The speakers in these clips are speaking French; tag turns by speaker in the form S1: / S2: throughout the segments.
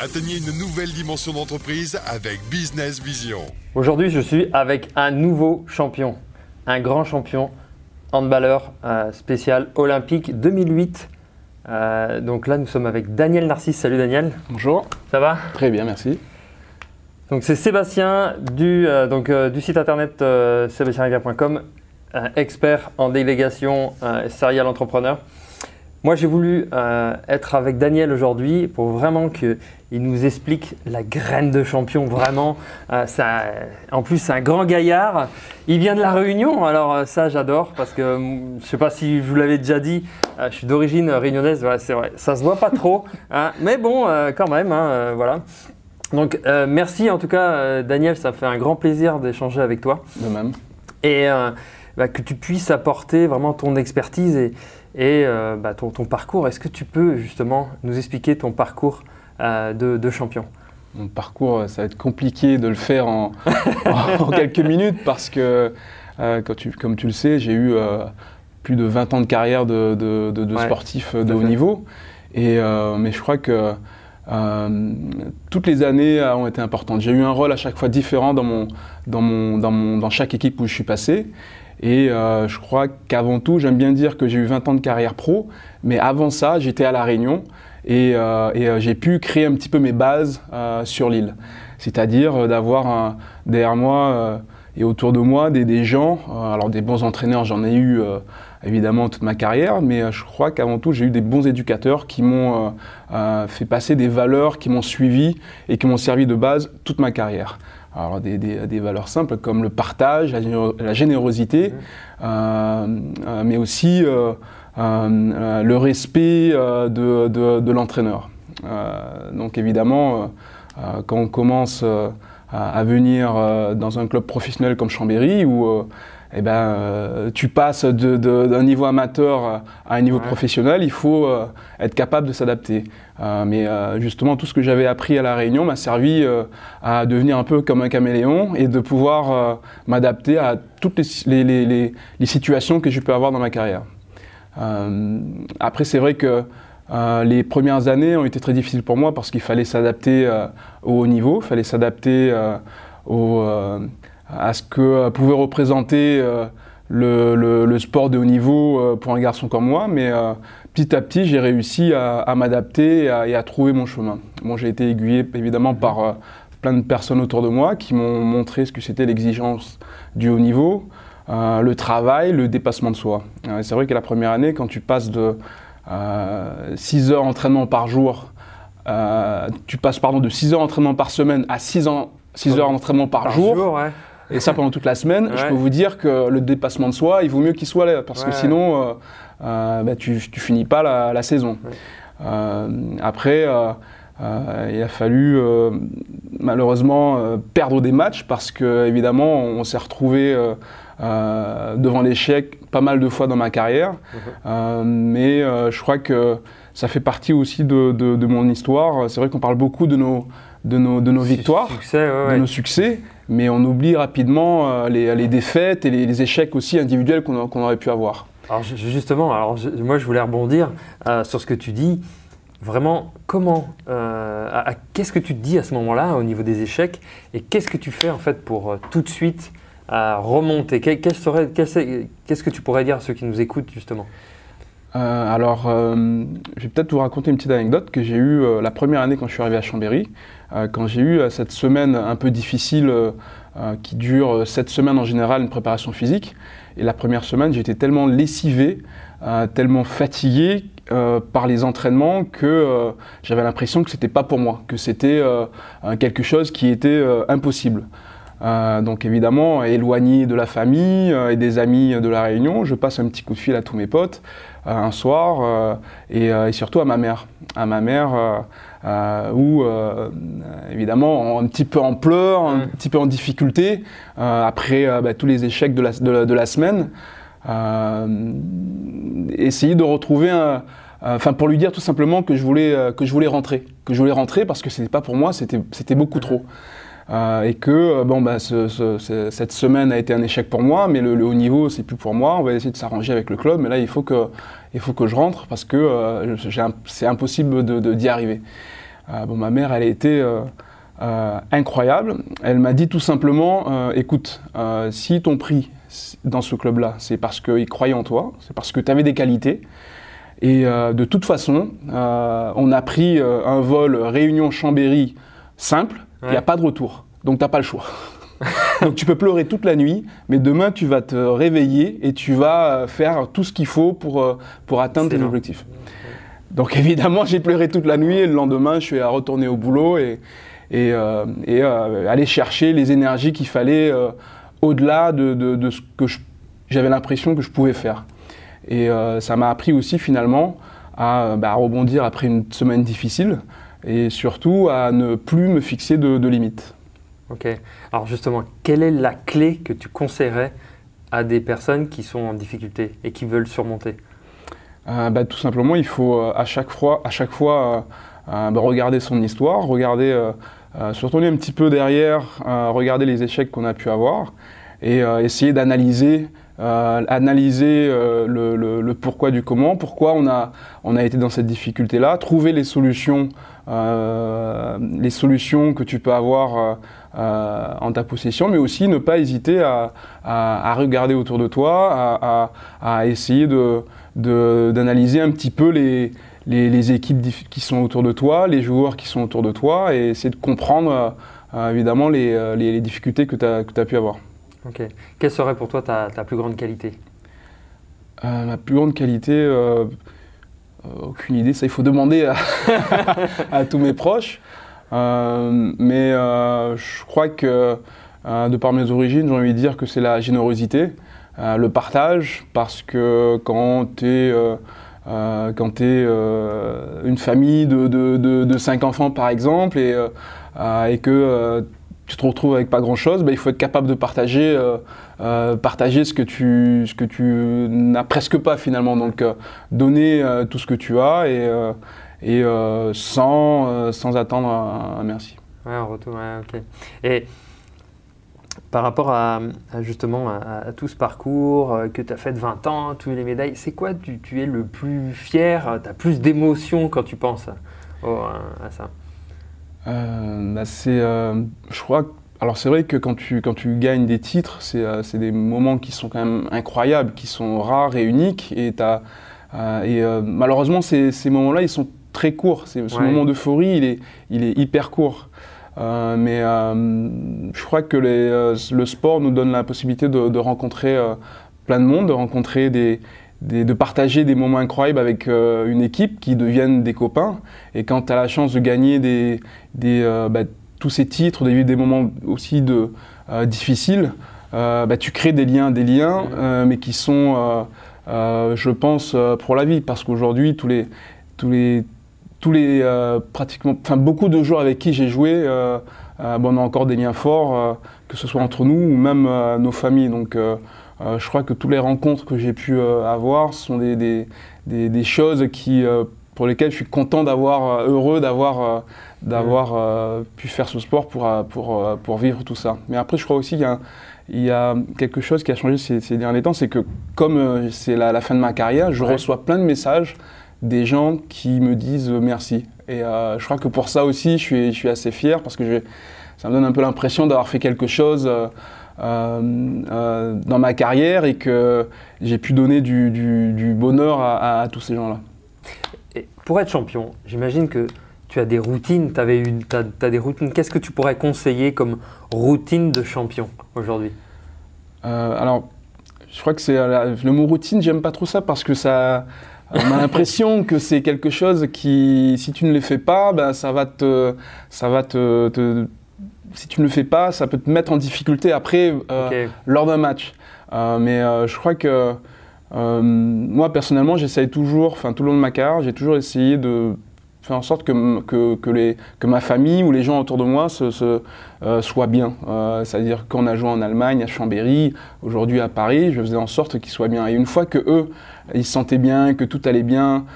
S1: Atteignez une nouvelle dimension d'entreprise avec Business Vision.
S2: Aujourd'hui, je suis avec un nouveau champion, un grand champion handballeur euh, spécial olympique 2008. Euh, donc là, nous sommes avec Daniel Narcisse. Salut Daniel.
S3: Bonjour.
S2: Ça va?
S3: Très bien, merci.
S2: Donc c'est Sébastien du, euh, donc, euh, du site internet euh, sébastienrivière.com, euh, expert en délégation euh, serial entrepreneur. Moi j'ai voulu euh, être avec Daniel aujourd'hui pour vraiment qu'il nous explique la graine de champion, vraiment. Euh, ça, en plus c'est un grand gaillard, il vient de la Réunion, alors euh, ça j'adore parce que hum, je ne sais pas si je vous l'avais déjà dit, euh, je suis d'origine réunionnaise, ouais, c'est vrai, ça se voit pas trop, hein, mais bon quand même, hein, voilà. Donc merci en tout cas Daniel, ça fait un grand plaisir d'échanger avec toi
S3: De même.
S2: et bah, que tu puisses apporter vraiment ton expertise et, et euh, bah, ton, ton parcours. Est-ce que tu peux justement nous expliquer ton parcours euh, de, de champion?
S3: Mon parcours, ça va être compliqué de le faire en, en quelques minutes parce que, euh, quand tu- comme tu le sais, j'ai eu euh, plus de 20 ans de carrière de, de- de- de
S2: Ouais,
S3: sportif de haut
S2: fait.
S3: niveau. Et, euh, mais je crois que euh, toutes les années ont été importantes. J'ai eu un rôle à chaque fois différent dans, mon, dans, mon, dans, mon, dans chaque équipe où je suis passé. Et euh, je crois qu'avant tout, j'aime bien dire que j'ai eu 20 ans de carrière pro, mais avant ça, j'étais à La Réunion et, euh, euh, j'ai pu créer un petit peu mes bases euh, sur l'île. C'est-à-dire euh, d'avoir derrière moi euh, et autour de moi des, gens, euh, alors des bons entraîneurs, j'en ai eu euh, évidemment toute ma carrière, mais euh, je crois qu'avant tout, j'ai eu des bons éducateurs qui m'ont euh, euh, fait passer des valeurs, qui m'ont suivi et qui m'ont servi de base toute ma carrière. Alors des, des- des valeurs simples comme le partage, la, généro- la générosité, euh, euh, mais aussi euh, euh, euh, le respect de, de- de l'entraîneur. Donc évidemment, quand on commence à, venir dans un club professionnel comme Chambéry, où eh ben, euh, tu passes d'un niveau amateur à un niveau
S2: Ouais.
S3: professionnel, il faut euh, être capable de s'adapter. Euh, mais justement, tout ce que j'avais appris à La Réunion m'a servi à devenir un peu comme un caméléon et de pouvoir m'adapter à toutes les, les- les- les situations que je peux avoir dans ma carrière. Après, c'est vrai que euh, les premières années ont été très difficiles pour moi parce qu'il fallait s'adapter euh, au haut niveau, il fallait s'adapter au, euh, à ce que euh, pouvait représenter euh, le, le- le sport de haut niveau euh, pour un garçon comme moi. Mais petit à petit, j'ai réussi à, à m'adapter et, à- et à trouver mon chemin. Bon, j'ai été aiguillé évidemment par plein de personnes autour de moi qui m'ont montré ce que c'était l'exigence du haut niveau. Euh, le travail, le dépassement de soi. Euh, c'est vrai que la première année, quand tu passes de 6 heures d'entraînement par jour, tu passes pardon, de 6 heures d'entraînement par semaine à 6, ans, 6 heures d'entraînement par, jour,
S2: ouais.
S3: Et ça pendant toute la semaine, je peux vous dire que le dépassement de soi, il vaut mieux qu'il soit là, parce que sinon, euh, euh, bah, tu, tu finis pas la, la saison. Euh, après, il a fallu malheureusement perdre des matchs parce que évidemment, on s'est retrouvé devant l'échec pas mal de fois dans ma carrière. Euh, mais je crois que ça fait partie aussi de, de- de mon histoire. C'est vrai qu'on parle beaucoup de nos, de nos, de nos victoires
S2: Succès, ouais,
S3: de nos succès, mais on oublie rapidement euh, les, défaites et les, échecs aussi individuels qu'on aurait pu avoir.
S2: Alors ju- justement, alors moi je voulais rebondir euh, sur ce que tu dis. Vraiment, comment, euh, qu'est-ce que tu te dis à ce moment-là au niveau des échecs et qu'est-ce que tu fais en fait pour tout de suite remonter? Qu'est-ce que tu pourrais dire à ceux qui nous écoutent justement?
S3: Euh, alors, euh, je vais peut-être vous raconter une petite anecdote que j'ai eue euh, la première année quand je suis arrivé à Chambéry, quand j'ai eu cette semaine un peu difficile qui dure sept semaines en général, une préparation physique. Et la première semaine, j'étais tellement lessivé, tellement fatigué par les entraînements que j'avais l'impression que c'était pas pour moi, que c'était quelque chose qui était impossible. Donc évidemment, éloigné de la famille et des amis de la Réunion, je passe un petit coup de fil à tous mes potes un soir euh, et, euh, et surtout à ma mère. À ma mère, euh, euh, où euh, évidemment, un petit peu en pleurs, un
S2: Mm.
S3: petit peu en difficulté, euh, après euh, bah, tous les échecs de la, de la- de la semaine. Euh, essayer de retrouver un. Enfin, pour lui dire tout simplement que je voulais, euh, que je voulais rentrer. Que je voulais rentrer parce que c'était pas pour moi, c'était c'était beaucoup trop. Euh, et que euh, bon, bah, ce- ce- ce- cette semaine a été un échec pour moi, mais le, le haut niveau, c'est plus pour moi. On va essayer de s'arranger avec le club, mais là, il faut que, il faut que je rentre parce que euh, c'est impossible de- de- d'y arriver. bon, ma mère, elle a été incroyable. Elle m'a dit tout simplement, écoute, si ton prix dans ce club-là, c'est parce qu'il croyait en toi, c'est parce que tu avais des qualités. Et de toute façon, on a pris un vol Réunion-Chambéry simple, il n'y a pas de retour. Donc tu n'as pas le choix. Donc tu peux pleurer toute la nuit, mais demain tu vas te réveiller et tu vas euh, faire tout ce qu'il faut pour, euh, pour atteindre tes objectifs. Donc évidemment j'ai pleuré toute la nuit et le lendemain je suis à retourner au boulot et, et, euh, aller chercher les énergies qu'il fallait au-delà de, de, ce que j'avais l'impression que je pouvais faire. Et ça m'a appris aussi finalement à, bah, rebondir après une semaine difficile et surtout à ne plus me fixer de limites.
S2: Ok. Alors justement, quelle est la clé que tu conseillerais à des personnes qui sont en difficulté et qui veulent surmonter?
S3: Euh, bah, Tout simplement, il faut euh, à chaque fois, à chaque fois euh, bah, regarder son histoire, regarder, se retourner un petit peu derrière, regarder les échecs qu'on a pu avoir et essayer d'analyser analyser le, pourquoi du comment, pourquoi on a, on a été dans cette difficulté-là, trouver les solutions, les solutions que tu peux avoir euh, en ta possession, mais aussi ne pas hésiter à, regarder autour de toi, à, essayer d'analyser un petit peu les, les, équipes qui sont autour de toi, les joueurs qui sont autour de toi, et essayer de comprendre euh, évidemment les, les, difficultés que tu as, pu avoir.
S2: Ok. Quelle serait pour toi ta, plus grande qualité?
S3: Euh, Ma plus grande qualité, aucune idée, ça il faut demander à tous mes proches. Euh, mais euh, je crois que, euh, de par mes origines, j'ai envie de dire que c'est la générosité, le partage, parce que quand tu es... quand une famille de, de, cinq enfants par exemple et, et que tu te retrouves avec pas grand chose, bah, il faut être capable de partager, partager ce que tu, ce que tu n'as presque pas finalement. Donc donner tout ce que tu as et, et euh, sans, euh, sans attendre un, merci.
S2: Ouais, en retour, ok. Et par rapport à, justement à, tout ce parcours euh, que tu as fait de 20 ans, toutes les médailles, c'est quoi tu, tu, es le plus fier? Tu as plus d'émotions quand tu penses à ça?
S3: Bah c'est, Je crois alors c'est vrai que quand tu, quand tu gagnes des titres, c'est, c'est des moments qui sont quand même incroyables, qui sont rares et uniques. Et, et malheureusement, ces, ces moments-là, ils sont très court. Ce moment d'euphorie, il est, il est hyper court. Euh, mais euh, je crois que les, euh, le sport nous donne la possibilité de, rencontrer plein de monde, de rencontrer des, de partager des moments incroyables avec une équipe qui deviennent des copains. Et quand tu as la chance de gagner des, des bah, tous ces titres, de vivre des moments aussi de, difficiles, bah, tu crées des liens, des liens, mais qui sont, je pense, pour la vie. Parce qu'aujourd'hui, tous les, tous les tous les euh, pratiquement, enfin beaucoup de joueurs avec qui j'ai joué, euh, euh, bon, on a encore des liens forts, que ce soit entre nous ou même nos familles. Donc, je crois que toutes les rencontres que j'ai pu avoir sont des, des, des, choses qui, pour lesquelles je suis content d'avoir, heureux d'avoir, d'avoir pu faire ce sport pour, pour, pour vivre tout ça. Mais après, je crois aussi qu'il y a il y a quelque chose qui a changé ces, derniers temps, c'est que comme c'est la, la, fin de ma carrière, je reçois plein de messages des gens qui me disent merci. Et euh, je crois que pour ça aussi, je suis, je suis assez fier parce que ça me donne un peu l'impression d'avoir fait quelque chose euh, euh, dans ma carrière et que j'ai pu donner du, bonheur à, tous ces gens-là.
S2: Pour être champion, j'imagine que tu as des routines, tu des routines. Qu'est-ce que tu pourrais conseiller comme routine de champion aujourd'hui?
S3: Alors, je crois que c'est le mot routine, j'aime pas trop ça parce que ça on a l'impression que c'est quelque chose qui, si tu ne le fais pas, ben ça va te, ça va te, si tu ne le fais pas, ça peut te mettre en difficulté après euh, lors d'un match. Euh, mais euh, je crois que moi personnellement, j'essaye toujours, enfin tout le long de ma carrière, j'ai toujours essayé de faire en sorte que, que, que, les, que ma famille ou les gens autour de moi se, soient bien. C'est-à-dire qu'on a joué en Allemagne, à Chambéry, aujourd'hui à Paris, je faisais en sorte qu'ils soient bien. Et une fois que eux, ils se sentaient bien, que tout allait bien,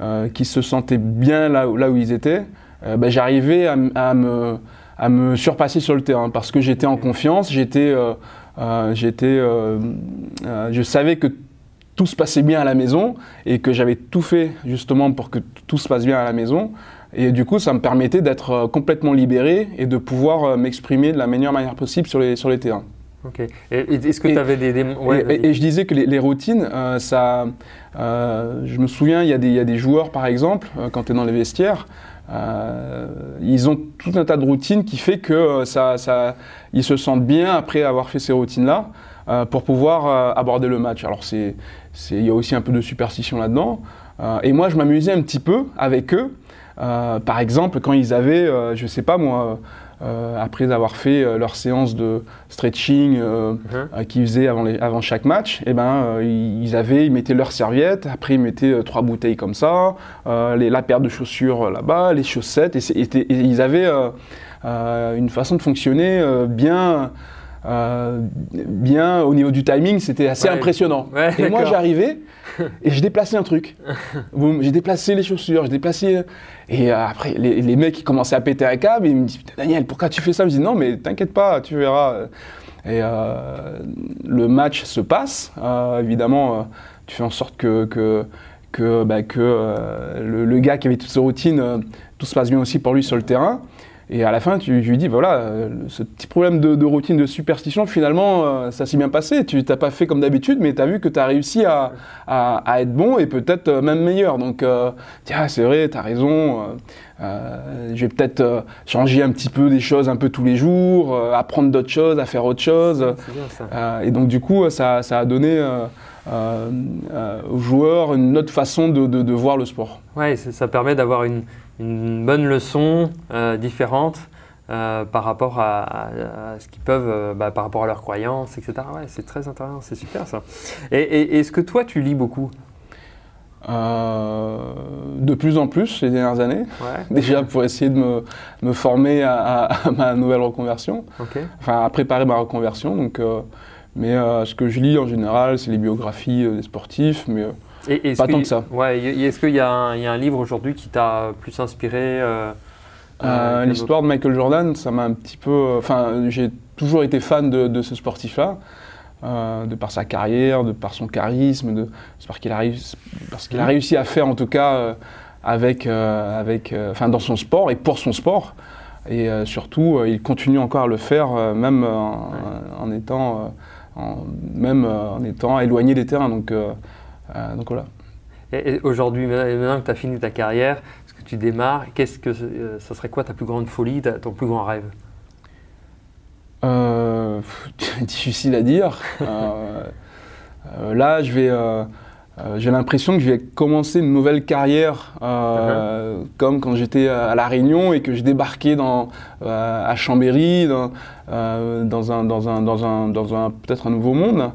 S3: euh, qu'ils se sentaient bien là, là où ils étaient, euh, ben, j'arrivais à, me, à, me, surpasser sur le terrain parce que j'étais en confiance, j'étais, j'étais, je savais que tout se passait bien à la maison et que j'avais tout fait justement pour que tout se passe bien à la maison. Et du coup, ça me permettait d'être complètement libéré et de pouvoir m'exprimer de la meilleure manière possible sur les, sur les terrains.
S2: Ok. Est-ce que tu avais des.
S3: et, je disais que les, routines, ça. je me souviens, il y, y, a des joueurs, par exemple, quand tu es dans les vestiaires, euh, ils ont tout un tas de routines qui fait que euh, ça, ils se sentent bien après avoir fait ces routines-là euh, pour pouvoir aborder le match. Alors c'est, il y a aussi un peu de superstition là-dedans. et moi, je m'amusais un petit peu avec eux. par exemple, quand ils avaient, je sais pas moi, euh, après avoir fait euh, leur séance de stretching euh, uh-huh. qu'ils faisaient avant, avant, chaque match, et eh ben, ils, avaient, ils mettaient leur serviette, après ils mettaient trois bouteilles comme ça, les, la paire de chaussures là-bas, les chaussettes, et, ils avaient une façon de fonctionner bien. Bien au niveau du timing, c'était assez impressionnant. et moi, j'arrivais et je déplaçais un truc. j'ai déplacé les chaussures, j'ai déplacé. Et euh, après, les, mecs, ils commençaient à péter un câble. Et ils me disent Daniel, pourquoi tu fais ça? Je me dis Non, mais t'inquiète pas, tu verras. Et euh, le match se passe. Euh, évidemment, tu fais en sorte que, que, que, bah, que le, gars qui avait toutes ces routines, tout se passe bien aussi pour lui sur le terrain. Et à la fin, tu, lui dis, voilà, euh, ce petit problème de, routine, de superstition, finalement, euh, ça s'est bien passé. Tu n'as pas fait comme d'habitude, mais tu as vu que tu as réussi à, être bon et peut-être euh, même meilleur. Donc, tiens, c'est vrai, tu as raison. je vais peut-être changer un petit peu des choses un peu tous les jours, apprendre d'autres choses, à faire autre chose. et donc, du coup, ça, a donné... aux joueurs une autre façon de, voir le sport.
S2: Oui, ça permet d'avoir une, une bonne leçon euh, différente euh, par rapport à, ce qu'ils peuvent, euh, bah, par rapport à leurs croyances, etc. Ouais, c'est très intéressant, c'est super ça. Et, est-ce que toi, tu lis beaucoup?
S3: De plus en plus les dernières années. Déjà pour essayer de me, me former à, ma nouvelle reconversion, enfin à préparer ma reconversion. Donc, mais ce que je lis en général, c'est les biographies des sportifs, mais et, pas tant que ça.
S2: Ouais, est-ce qu'il y, a un livre aujourd'hui qui t'a plus inspiré euh,
S3: euh, euh, L'histoire de Michael Jordan, ça m'a un petit peu. Enfin, j'ai toujours été fan de, ce sportif-là. de par sa carrière, de par son charisme, de parce qu'il a, réussi, parce qu'il a réussi à faire en tout cas avec, avec, enfin dans son sport et pour son sport. Et surtout, il continue encore à le faire, même en, étant, même en étant éloigné des terrains. Donc donc voilà.
S2: Et, aujourd'hui, maintenant que tu as fini ta carrière, ce que tu démarres, qu'est-ce que euh, ça serait quoi ta plus grande folie, ton plus grand rêve?
S3: Euh, Difficile à dire. là, je vais. j'ai l'impression que je vais commencer une nouvelle carrière uh-huh. comme quand j'étais à La Réunion et que je débarquais dans, à Chambéry, dans, dans, un, dans, un, dans, un, dans un peut-être un nouveau monde.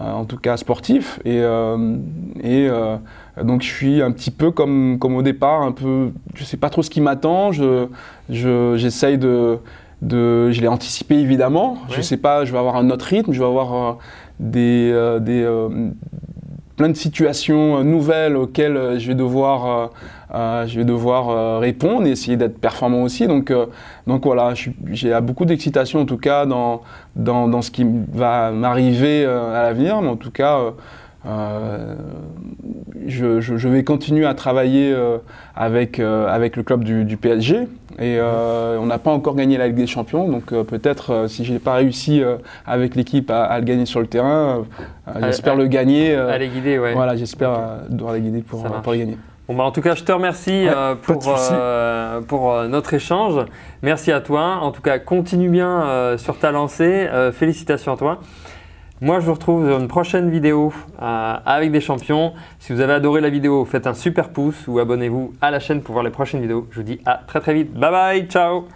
S3: Euh, en tout cas sportif. Et, euh, et euh, donc je suis un petit peu comme, comme au départ, un peu, je sais pas trop ce qui m'attend. Je, j'essaye de, de, je l'ai anticipé évidemment. Je sais pas, je vais avoir un autre rythme, je vais avoir des, des plein de situations nouvelles auxquelles je vais devoir euh, je vais devoir euh, répondre et essayer d'être performant aussi. Donc, euh, donc voilà, j'ai beaucoup d'excitation en tout cas dans, dans, dans, ce qui va m'arriver à l'avenir, mais en tout cas, je, je, vais continuer à travailler avec, avec le club du, du PSG. Et on n'a pas encore gagné la Ligue des Champions, donc peut-être si je n'ai pas réussi avec l'équipe à, le gagner sur le terrain, j'espère le gagner.
S2: à les guider, ouais.
S3: Voilà, j'espère devoir les guider pour, pour le gagner.
S2: Bon, bah, en tout cas, je te remercie euh, pour, euh, pour euh, notre échange. Merci à toi. En tout cas, continue bien sur ta lancée. félicitations à toi. Moi, je vous retrouve dans une prochaine vidéo avec des champions. Si vous avez adoré la vidéo, faites un super pouce ou abonnez-vous à la chaîne pour voir les prochaines vidéos. Je vous dis à très très vite. Bye bye, ciao